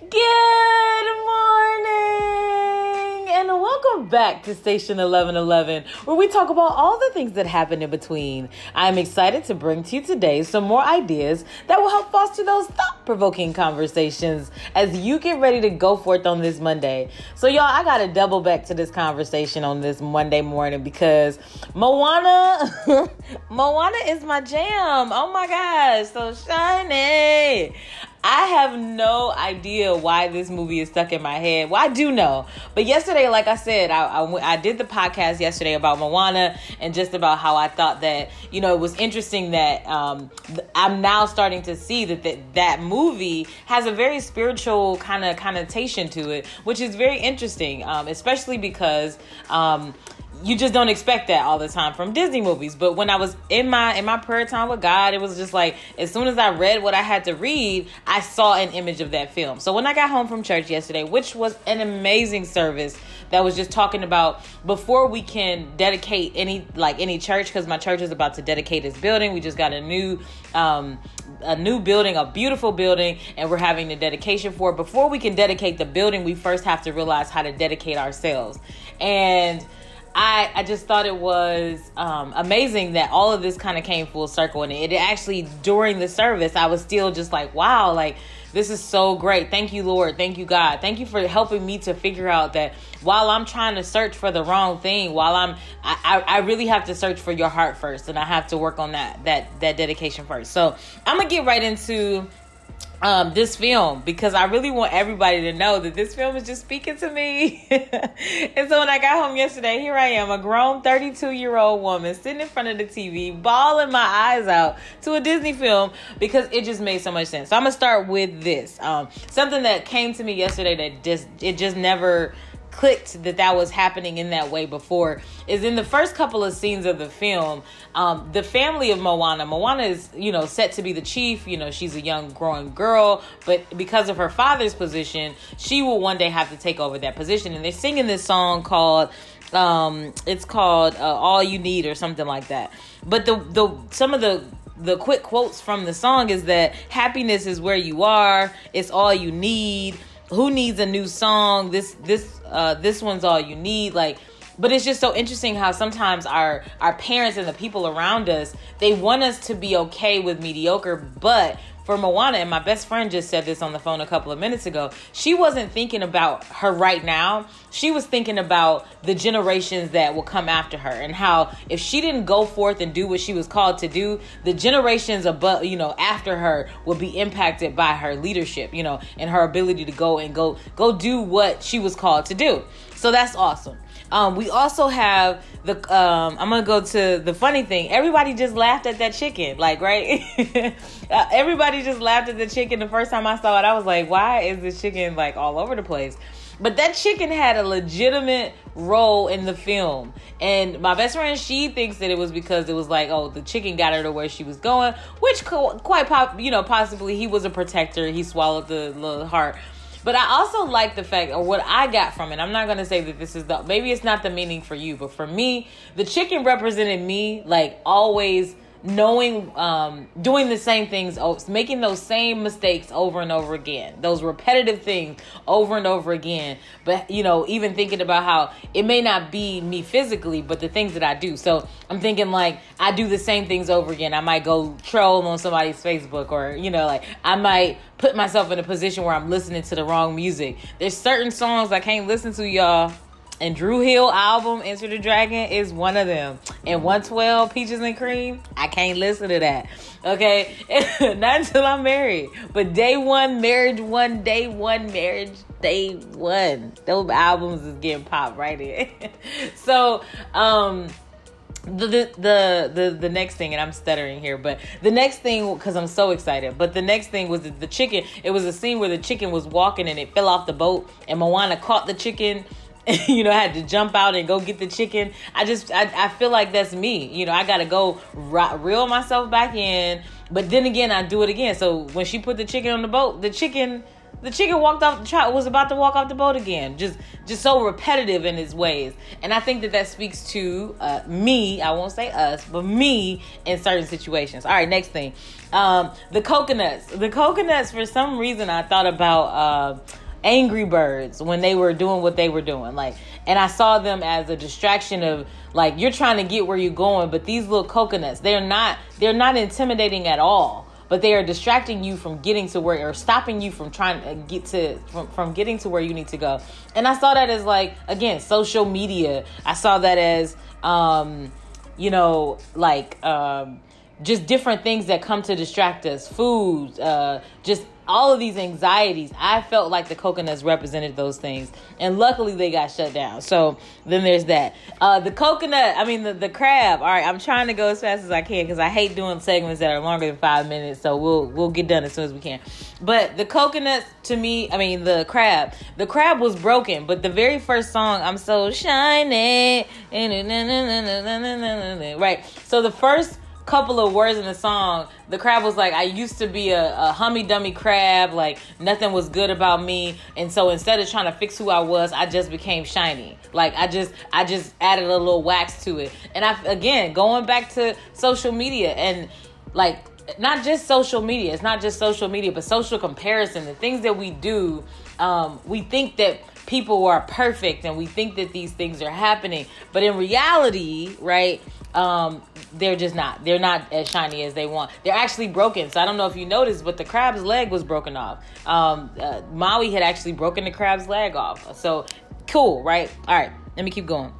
Good morning and welcome back to Station 1111 where we talk about all the things that happen in between. I'm excited to bring to you today some more ideas that will help foster those thought-provoking conversations as you get ready to go forth on this Monday. So y'all, I got to double back to this conversation on this Monday morning because Moana Moana is my jam. Oh my gosh, so shiny. I have no idea why this movie is stuck in my head. Well, I do know, but yesterday, like I said, I, I, I did the podcast yesterday about Moana and just about how I thought that you know it was interesting that um, I'm now starting to see that that, that movie has a very spiritual kind of connotation to it, which is very interesting, um, especially because. Um, you just don't expect that all the time from Disney movies. But when I was in my in my prayer time with God, it was just like as soon as I read what I had to read, I saw an image of that film. So when I got home from church yesterday, which was an amazing service that was just talking about before we can dedicate any like any church because my church is about to dedicate its building. We just got a new um a new building, a beautiful building, and we're having the dedication for it. Before we can dedicate the building, we first have to realize how to dedicate ourselves. And I, I just thought it was um, amazing that all of this kind of came full circle. And it actually during the service I was still just like wow like this is so great. Thank you Lord. Thank you God. Thank you for helping me to figure out that while I'm trying to search for the wrong thing while I'm I, I really have to search for your heart first and I have to work on that that that dedication first. So I'm gonna get right into um, this film because I really want everybody to know that this film is just speaking to me. and so when I got home yesterday, here I am, a grown 32 year old woman sitting in front of the TV, bawling my eyes out to a Disney film because it just made so much sense. So I'm gonna start with this. Um, something that came to me yesterday that just it just never clicked that that was happening in that way before is in the first couple of scenes of the film um, the family of moana moana is you know set to be the chief you know she's a young growing girl but because of her father's position she will one day have to take over that position and they're singing this song called um, it's called uh, all you need or something like that. But the the some of the the quick quotes from the song is that happiness is where you are it's all you need who needs a new song? This this uh this one's all you need like but it's just so interesting how sometimes our our parents and the people around us they want us to be okay with mediocre but for Moana, and my best friend just said this on the phone a couple of minutes ago, she wasn't thinking about her right now. She was thinking about the generations that will come after her and how if she didn't go forth and do what she was called to do, the generations above, you know, after her will be impacted by her leadership, you know, and her ability to go and go go do what she was called to do. So that's awesome. Um, we also have the. Um, I'm gonna go to the funny thing. Everybody just laughed at that chicken, like right. uh, everybody just laughed at the chicken the first time I saw it. I was like, why is this chicken like all over the place? But that chicken had a legitimate role in the film. And my best friend, she thinks that it was because it was like, oh, the chicken got her to where she was going, which quite pop, you know, possibly he was a protector. He swallowed the little heart. But I also like the fact, or what I got from it. I'm not gonna say that this is the maybe it's not the meaning for you, but for me, the chicken represented me like always knowing um doing the same things making those same mistakes over and over again. Those repetitive things over and over again. But you know even thinking about how it may not be me physically but the things that i do. So i'm thinking like i do the same things over again. I might go troll on somebody's facebook or you know like i might put myself in a position where i'm listening to the wrong music. There's certain songs i can't listen to y'all and Dru Hill album, Enter the Dragon, is one of them. And 112, Peaches and Cream, I can't listen to that. Okay? Not until I'm married. But day one, marriage one, day one, marriage, day one. Those albums is getting popped right in. so, um, the, the the the the next thing and i'm stuttering here but the next thing because i'm so excited but the next thing was the, the chicken it was a scene where the chicken was walking and it fell off the boat and moana caught the chicken you know, I had to jump out and go get the chicken. I just, I, I feel like that's me. You know, I got to go reel myself back in. But then again, I do it again. So when she put the chicken on the boat, the chicken the chicken walked off the child was about to walk off the boat again just just so repetitive in his ways and i think that that speaks to uh, me i won't say us but me in certain situations all right next thing um, the coconuts the coconuts for some reason i thought about uh, angry birds when they were doing what they were doing like and i saw them as a distraction of like you're trying to get where you're going but these little coconuts they're not they're not intimidating at all but they are distracting you from getting to where or stopping you from trying to get to from, from getting to where you need to go. And i saw that as like again social media. I saw that as um you know like um just different things that come to distract us food uh just all of these anxieties i felt like the coconuts represented those things and luckily they got shut down so then there's that uh, the coconut i mean the, the crab all right i'm trying to go as fast as i can because i hate doing segments that are longer than five minutes so we'll we'll get done as soon as we can but the coconuts to me i mean the crab the crab was broken but the very first song i'm so shiny right so the first couple of words in the song, the crab was like, I used to be a, a hummy dummy crab, like nothing was good about me. And so instead of trying to fix who I was, I just became shiny. Like I just I just added a little wax to it. And I again going back to social media and like not just social media, it's not just social media, but social comparison, the things that we do, um, we think that people are perfect and we think that these things are happening. But in reality, right? um, they're just not. They're not as shiny as they want. They're actually broken. So I don't know if you noticed, but the crab's leg was broken off. Um, uh, Maui had actually broken the crab's leg off. So cool, right? All right, let me keep going.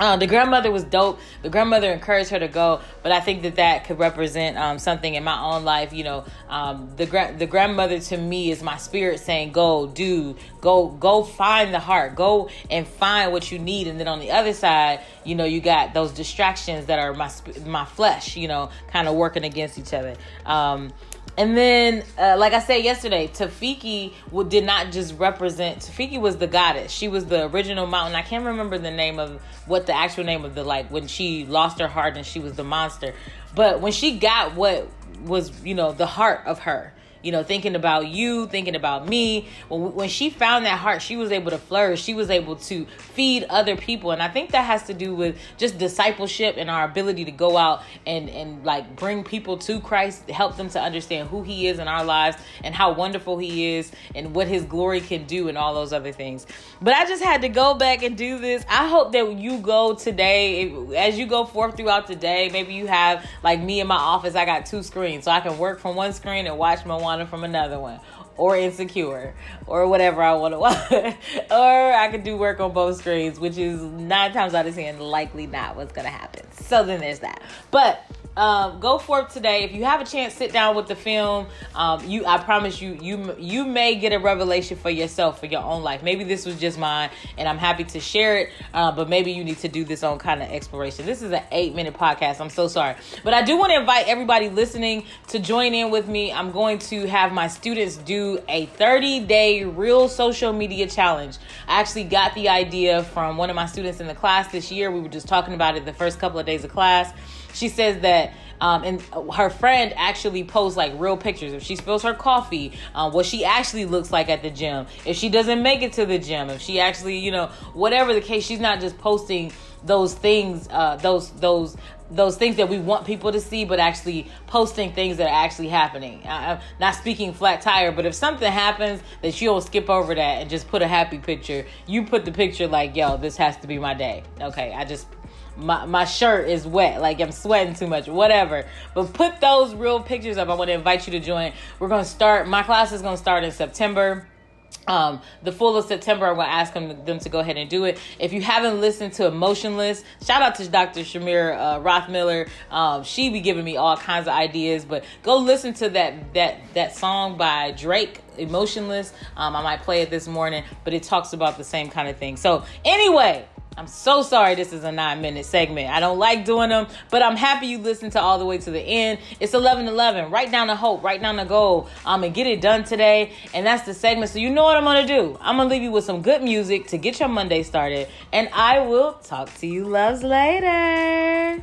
Uh, the grandmother was dope. The grandmother encouraged her to go, but I think that that could represent um, something in my own life. You know, um, the gra- the grandmother to me is my spirit saying, "Go, do, go, go, find the heart, go and find what you need." And then on the other side, you know, you got those distractions that are my my flesh, you know, kind of working against each other. Um, and then, uh, like I said yesterday, Te Fiti did not just represent. Te Fiti was the goddess. She was the original mountain. I can't remember the name of what the actual name of the like when she lost her heart and she was the monster. But when she got what was you know the heart of her, you know, thinking about you, thinking about me. When, when she found that heart, she was able to flourish. She was able to feed other people. And I think that has to do with just discipleship and our ability to go out and, and like bring people to Christ, help them to understand who He is in our lives and how wonderful He is and what His glory can do and all those other things. But I just had to go back and do this. I hope that you go today, as you go forth throughout the day, maybe you have, like me in my office, I got two screens. So I can work from one screen and watch my one from another one or insecure or whatever I want to watch. or I could do work on both screens, which is nine times out of ten likely not what's gonna happen. So then there's that. But um, go forth today. If you have a chance, sit down with the film. Um, you, I promise you, you you may get a revelation for yourself for your own life. Maybe this was just mine, and I'm happy to share it. Uh, but maybe you need to do this own kind of exploration. This is an eight minute podcast. I'm so sorry, but I do want to invite everybody listening to join in with me. I'm going to have my students do a 30 day real social media challenge. I actually got the idea from one of my students in the class this year. We were just talking about it the first couple of days of class she says that um, and her friend actually posts like real pictures. If she spills her coffee, um, what she actually looks like at the gym. If she doesn't make it to the gym, if she actually, you know, whatever the case, she's not just posting those things, uh, those those those things that we want people to see, but actually posting things that are actually happening. I'm not speaking flat tire, but if something happens that you don't skip over that and just put a happy picture, you put the picture like, yo, this has to be my day. Okay, I just my, my shirt is wet, like I'm sweating too much, whatever. But put those real pictures up. I want to invite you to join. We're going to start, my class is going to start in September um, the full of September, I'm going to ask them, them to go ahead and do it. If you haven't listened to Emotionless, shout out to Dr. Shamir uh, Rothmiller. Um, she be giving me all kinds of ideas, but go listen to that that that song by Drake, Emotionless. Um, I might play it this morning, but it talks about the same kind of thing. So anyway, I'm so sorry this is a nine minute segment. I don't like doing them, but I'm happy you listened to all the way to the end. It's 11 11. Write down the hope, write down the goal, um, and get it done today. And that's the segment. So you know what I'm going to do. I'm going to leave you with some good music to get your Monday started. And I will talk to you loves later.